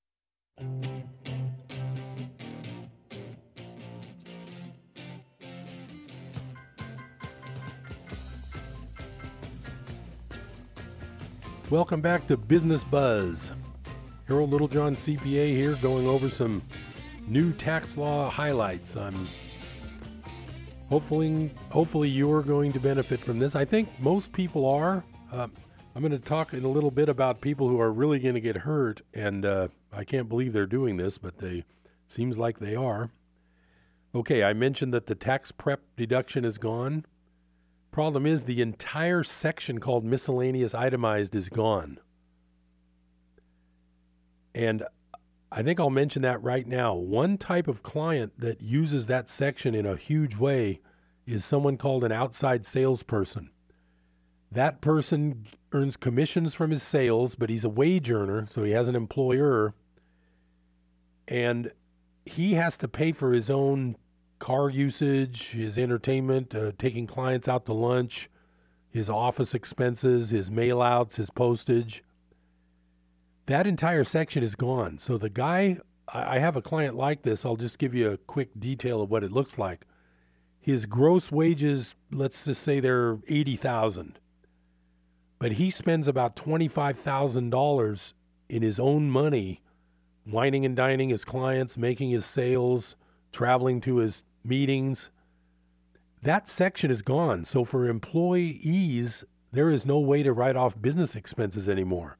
Welcome back to Business Buzz. Harold Littlejohn, CPA, here going over some new tax law highlights. I'm hopefully, hopefully you're going to benefit from this. I think most people are. Uh, I'm going to talk in a little bit about people who are really going to get hurt, and uh, I can't believe they're doing this, but they seems like they are. Okay, I mentioned that the tax prep deduction is gone. Problem is, the entire section called miscellaneous itemized is gone. And I think I'll mention that right now. One type of client that uses that section in a huge way is someone called an outside salesperson. That person earns commissions from his sales, but he's a wage earner, so he has an employer. And he has to pay for his own car usage, his entertainment, uh, taking clients out to lunch, his office expenses, his mailouts, his postage. That entire section is gone. So the guy, I have a client like this. I'll just give you a quick detail of what it looks like. His gross wages, let's just say they're eighty thousand, but he spends about twenty five thousand dollars in his own money, wining and dining his clients, making his sales, traveling to his meetings. That section is gone. So for employees, there is no way to write off business expenses anymore.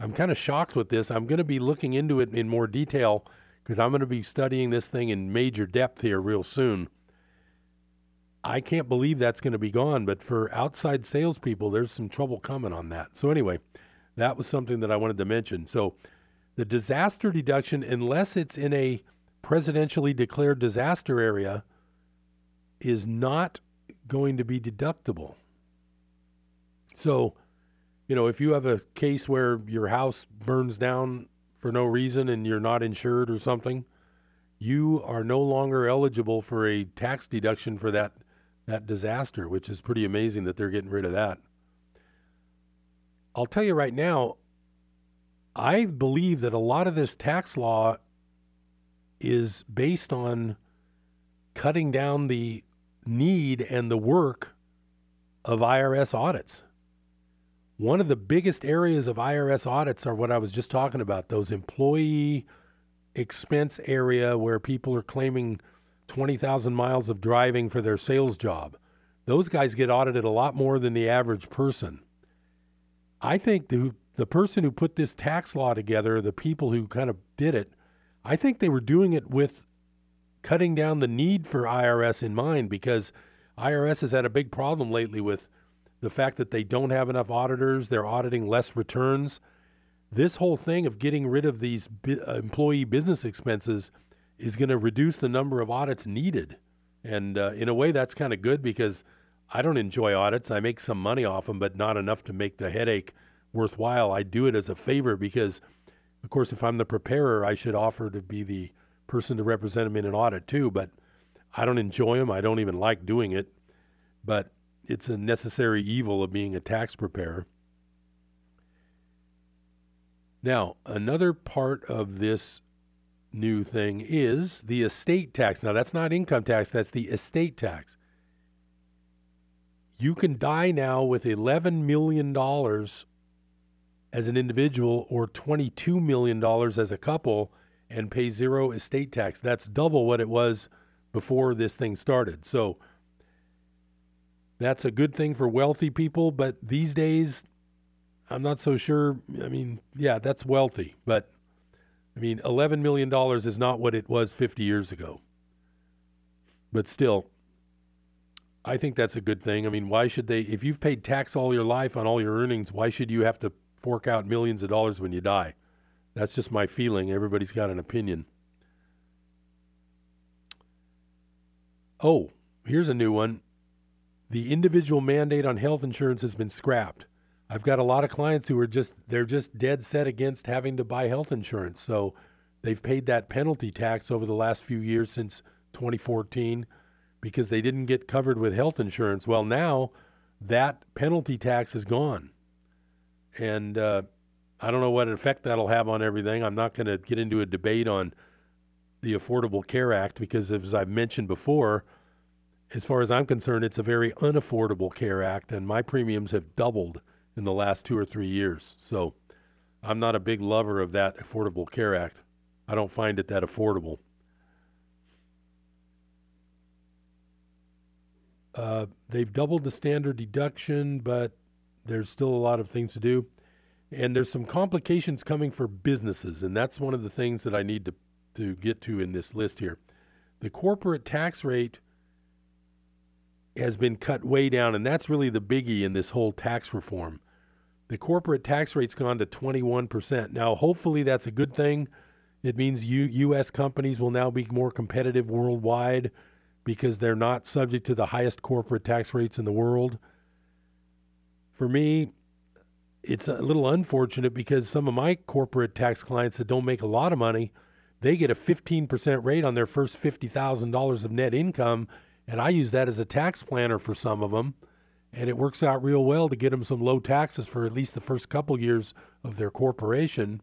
I'm kind of shocked with this. I'm going to be looking into it in more detail because I'm going to be studying this thing in major depth here real soon. I can't believe that's going to be gone, but for outside salespeople, there's some trouble coming on that. So, anyway, that was something that I wanted to mention. So, The disaster deduction, unless it's in a presidentially declared disaster area, is not going to be deductible. So, you know, if you have a case where your house burns down for no reason and you're not insured or something, you are no longer eligible for a tax deduction for that that disaster, which is pretty amazing that they're getting rid of that. I'll tell you right now, I believe that a lot of this tax law is based on cutting down the need and the work of IRS audits. One of the biggest areas of IRS audits are what I was just talking about those employee expense area where people are claiming 20,000 miles of driving for their sales job. Those guys get audited a lot more than the average person. I think the the person who put this tax law together, the people who kind of did it, I think they were doing it with cutting down the need for IRS in mind because IRS has had a big problem lately with the fact that they don't have enough auditors, they're auditing less returns. This whole thing of getting rid of these bi- uh, employee business expenses is going to reduce the number of audits needed. And uh, in a way, that's kind of good because I don't enjoy audits. I make some money off them, but not enough to make the headache worthwhile. I do it as a favor because, of course, if I'm the preparer, I should offer to be the person to represent them in an audit too. But I don't enjoy them. I don't even like doing it. But it's a necessary evil of being a tax preparer. Now, another part of this new thing is the estate tax. Now, that's not income tax, that's the estate tax. You can die now with $11 million as an individual or $22 million as a couple and pay zero estate tax. That's double what it was before this thing started. So that's a good thing for wealthy people, but these days, I'm not so sure. I mean, yeah, that's wealthy, but I mean, $11 million is not what it was 50 years ago. But still, I think that's a good thing. I mean, why should they, if you've paid tax all your life on all your earnings, why should you have to fork out millions of dollars when you die? That's just my feeling. Everybody's got an opinion. Oh, here's a new one. The individual mandate on health insurance has been scrapped. I've got a lot of clients who are just they're just dead set against having to buy health insurance. So they've paid that penalty tax over the last few years since 2014 because they didn't get covered with health insurance. Well, now that penalty tax is gone. And uh, I don't know what effect that'll have on everything. I'm not going to get into a debate on the Affordable Care Act because, as I've mentioned before, as far as I'm concerned, it's a very unaffordable Care Act, and my premiums have doubled in the last two or three years. So I'm not a big lover of that Affordable Care Act. I don't find it that affordable. Uh, they've doubled the standard deduction, but there's still a lot of things to do. And there's some complications coming for businesses, and that's one of the things that I need to, to get to in this list here. The corporate tax rate has been cut way down, and that's really the biggie in this whole tax reform. The corporate tax rate's gone to 21%. Now, hopefully, that's a good thing. It means U- U.S. companies will now be more competitive worldwide because they're not subject to the highest corporate tax rates in the world. For me, it's a little unfortunate because some of my corporate tax clients that don't make a lot of money, they get a 15% rate on their first $50,000 of net income and I use that as a tax planner for some of them. And it works out real well to get them some low taxes for at least the first couple years of their corporation.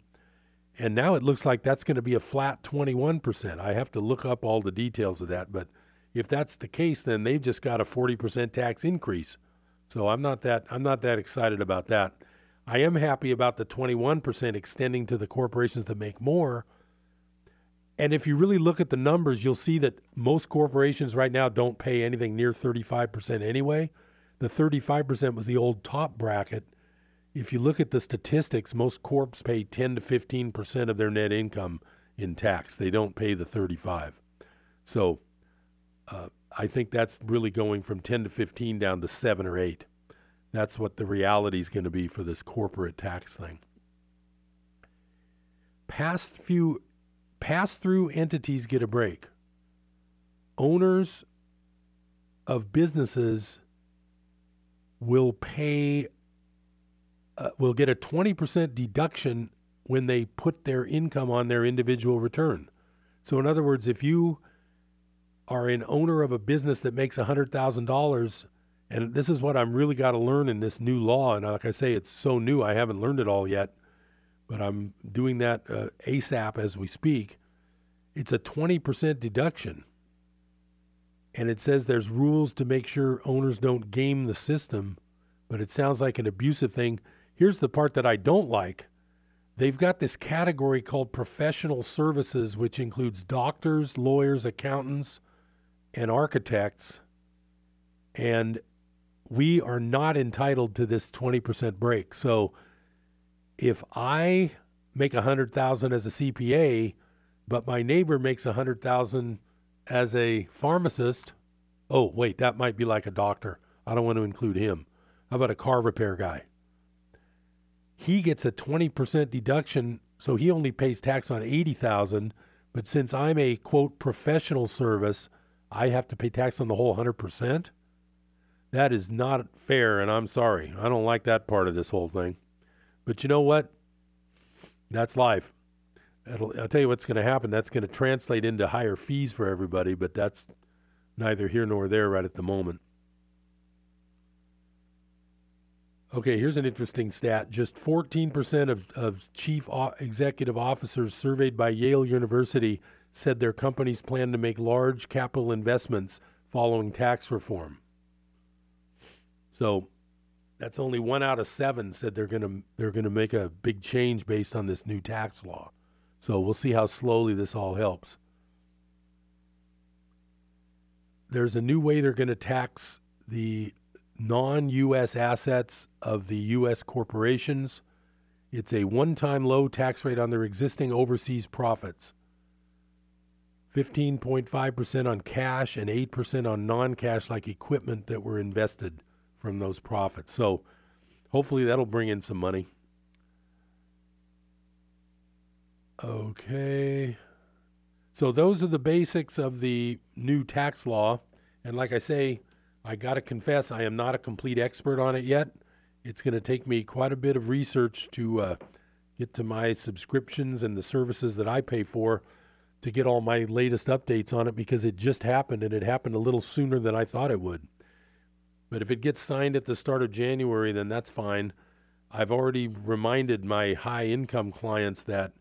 And now it looks like that's going to be a flat 21%. I have to look up all the details of that. But if that's the case, then they've just got a 40% tax increase. So I'm not that I'm not that excited about that. I am happy about the 21% extending to the corporations that make more and if you really look at the numbers, you'll see that most corporations right now don't pay anything near 35% anyway. The 35% was the old top bracket. If you look at the statistics, most corps pay 10 to 15% of their net income in tax. They don't pay the 35. So uh, I think that's really going from 10 to 15 down to 7 or 8. That's what the reality is going to be for this corporate tax thing. pass through pass through entities get a break. Owners of businesses will pay uh, will get a 20% deduction when they put their income on their individual return. So in other words, if you are an owner of a business that makes $100,000 and this is what I'm really got to learn in this new law and like I say it's so new I haven't learned it all yet, but I'm doing that uh, ASAP as we speak. It's a 20% deduction. And it says there's rules to make sure owners don't game the system, but it sounds like an abusive thing. Here's the part that I don't like. They've got this category called professional services, which includes doctors, lawyers, accountants, and architects. And we are not entitled to this 20% break. So if I make a hundred thousand as a CPA, but my neighbor makes a hundred thousand as a pharmacist, oh wait, that might be like a doctor. I don't want to include him. How about a car repair guy? He gets a twenty percent deduction, so he only pays tax on eighty thousand. But since I'm a quote professional service, I have to pay tax on the whole hundred percent. That is not fair, and I'm sorry. I don't like that part of this whole thing. But you know what? That's life. That'll, I'll tell you what's going to happen. That's going to translate into higher fees for everybody, but that's neither here nor there right at the moment. Okay, here's an interesting stat. Just 14% of, of chief executive officers surveyed by Yale University said their companies plan to make large capital investments following tax reform. So that's only one out of seven said they're going to they're going to make a big change based on this new tax law. So we'll see how slowly this all helps. There's a new way they're going to tax the non-U.S. assets of the U.S. corporations. It's a one-time low tax rate on their existing overseas profits. 15.5% on cash and 8% on non-cash like equipment that were invested from those profits. So hopefully that'll bring in some money. Okay. So those are the basics of the new tax law. And like I say, I got to confess, I am not a complete expert on it yet. It's going to take me quite a bit of research to uh, get to my subscriptions and the services that I pay for to get all my latest updates on it because it just happened and it happened a little sooner than I thought it would. But if it gets signed at the start of January, then that's fine. I've already reminded my high income clients that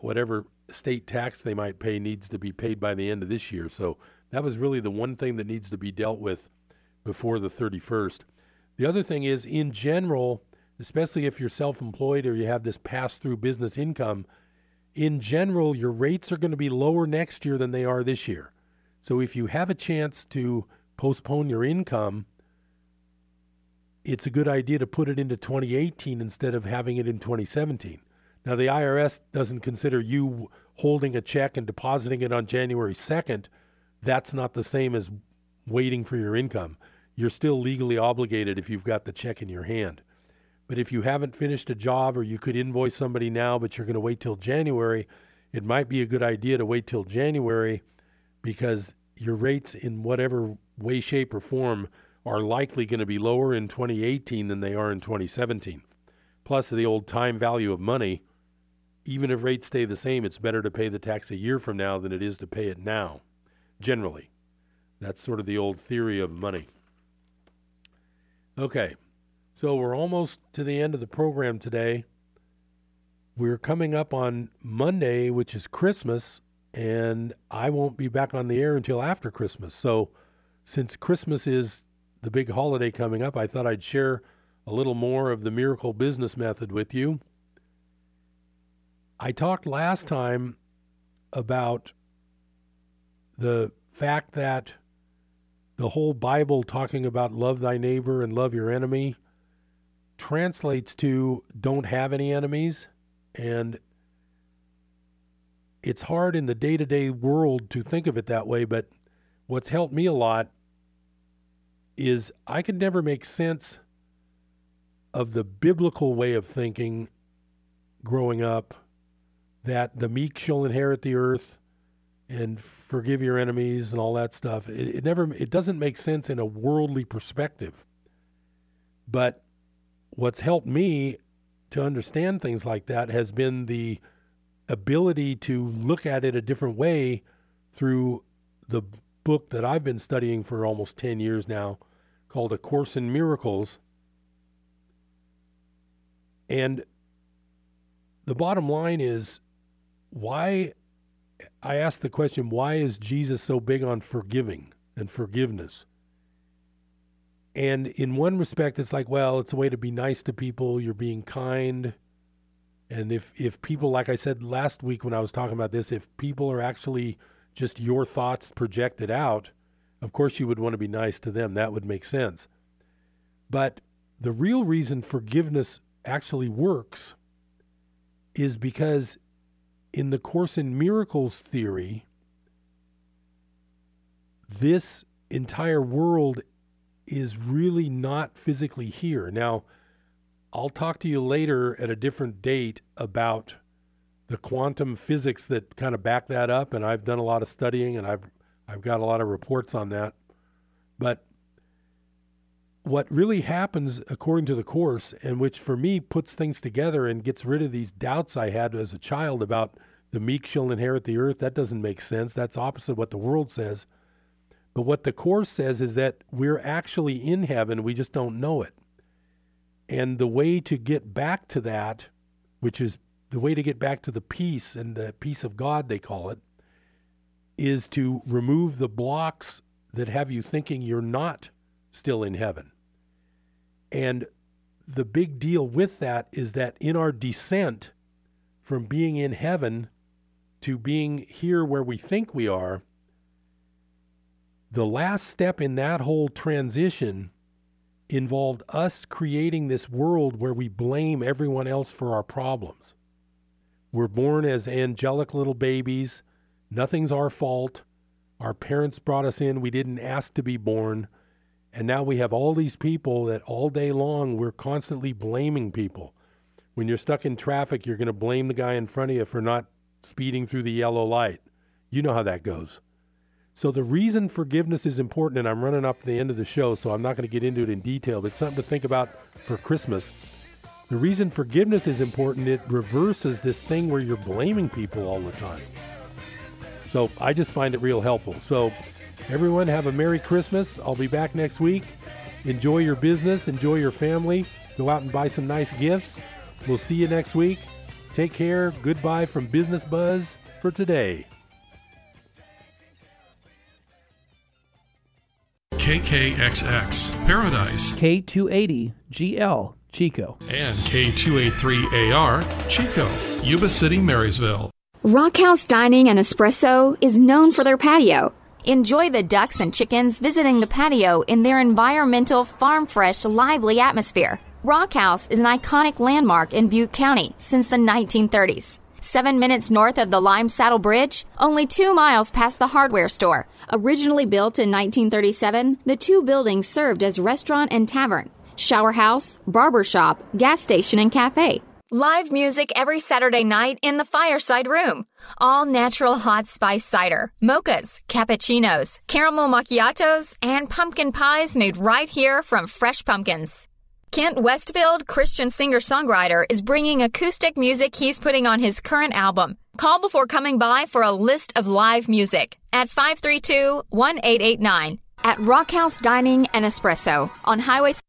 whatever state tax they might pay needs to be paid by the end of this year. So that was really the one thing that needs to be dealt with before the 31st. The other thing is, in general, especially if you're self employed or you have this pass through business income, in general, your rates are going to be lower next year than they are this year. So if you have a chance to postpone your income, it's a good idea to put it into 2018 instead of having it in 2017. Now, the IRS doesn't consider you holding a check and depositing it on January 2nd. That's not the same as waiting for your income. You're still legally obligated if you've got the check in your hand. But if you haven't finished a job or you could invoice somebody now, but you're going to wait till January, it might be a good idea to wait till January because your rates in whatever way, shape, or form are likely going to be lower in 2018 than they are in 2017. Plus, the old time value of money, even if rates stay the same, it's better to pay the tax a year from now than it is to pay it now, generally. That's sort of the old theory of money. Okay, so we're almost to the end of the program today. We're coming up on Monday, which is Christmas, and I won't be back on the air until after Christmas. So, since Christmas is the big holiday coming up, I thought I'd share a little more of the miracle business method with you. I talked last time about the fact that the whole Bible talking about love thy neighbor and love your enemy translates to don't have any enemies. And it's hard in the day to day world to think of it that way, but what's helped me a lot is I could never make sense of the biblical way of thinking growing up that the meek shall inherit the earth and forgive your enemies and all that stuff. It, it never it doesn't make sense in a worldly perspective. But what's helped me to understand things like that has been the ability to look at it a different way through the book that I've been studying for almost 10 years now called A Course in Miracles. And the bottom line is why I asked the question why is Jesus so big on forgiving and forgiveness? And in one respect, it's like, well, it's a way to be nice to people. You're being kind. And if, if people, like I said last week when I was talking about this, if people are actually just your thoughts projected out, of course you would want to be nice to them. That would make sense. But the real reason forgiveness actually works is because in the Course in Miracles theory, this entire world is really not physically here. Now, I'll talk to you later at a different date about the quantum physics that kind of back that up and I've done a lot of studying and I've I've got a lot of reports on that. But what really happens according to the course and which for me puts things together and gets rid of these doubts I had as a child about the meek shall inherit the earth, that doesn't make sense. That's opposite what the world says. But what the Course says is that we're actually in heaven, we just don't know it. And the way to get back to that, which is the way to get back to the peace and the peace of God, they call it, is to remove the blocks that have you thinking you're not still in heaven. And the big deal with that is that in our descent from being in heaven to being here where we think we are, the last step in that whole transition involved us creating this world where we blame everyone else for our problems. We're born as angelic little babies. Nothing's our fault. Our parents brought us in. We didn't ask to be born. And now we have all these people that all day long we're constantly blaming people. When you're stuck in traffic, you're going to blame the guy in front of you for not speeding through the yellow light. You know how that goes. So the reason forgiveness is important, and I'm running up to the end of the show, so I'm not going to get into it in detail, but something to think about for Christmas. The reason forgiveness is important, it reverses this thing where you're blaming people all the time. So I just find it real helpful. So everyone have a Merry Christmas. I'll be back next week. Enjoy your business, enjoy your family, go out and buy some nice gifts. We'll see you next week. Take care. Goodbye from Business Buzz for today. KKXX Paradise, K280GL Chico, and K283AR Chico, Yuba City, Marysville. Rockhouse Dining and Espresso is known for their patio. Enjoy the ducks and chickens visiting the patio in their environmental, farm fresh, lively atmosphere. Rockhouse is an iconic landmark in Butte County since the 1930s. Seven minutes north of the Lime Saddle Bridge, only two miles past the hardware store. Originally built in 1937, the two buildings served as restaurant and tavern, shower house, barber shop, gas station, and cafe. Live music every Saturday night in the Fireside Room. All natural hot spice cider, mochas, cappuccinos, caramel macchiatos, and pumpkin pies made right here from fresh pumpkins. Kent Westfield, Christian singer songwriter, is bringing acoustic music he's putting on his current album. Call before coming by for a list of live music at 532 1889 at Rockhouse Dining and Espresso on Highway.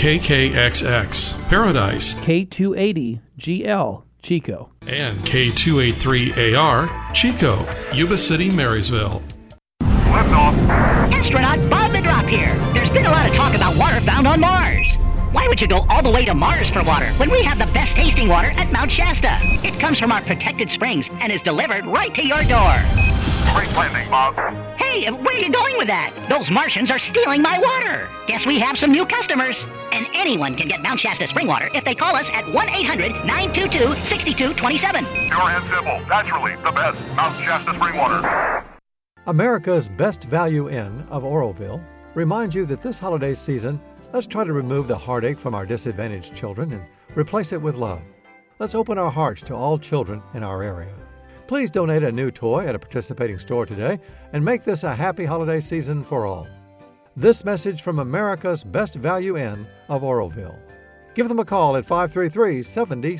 KKXX Paradise, K280GL Chico. And K283AR, Chico, Yuba City, Marysville. Astronaut Bob the Drop here. There's been a lot of talk about water found on Mars. Why would you go all the way to Mars for water when we have the best tasting water at Mount Shasta? It comes from our protected springs and is delivered right to your door. Great landing, Bob. Hey, where are you going with that? Those Martians are stealing my water. Guess we have some new customers. And anyone can get Mount Shasta spring water if they call us at 1 800 922 6227. Pure and simple, naturally the best Mount Shasta spring water. America's Best Value Inn of Oroville reminds you that this holiday season, let's try to remove the heartache from our disadvantaged children and replace it with love. Let's open our hearts to all children in our area. Please donate a new toy at a participating store today and make this a happy holiday season for all. This message from America's Best Value Inn of Oroville. Give them a call at 533 70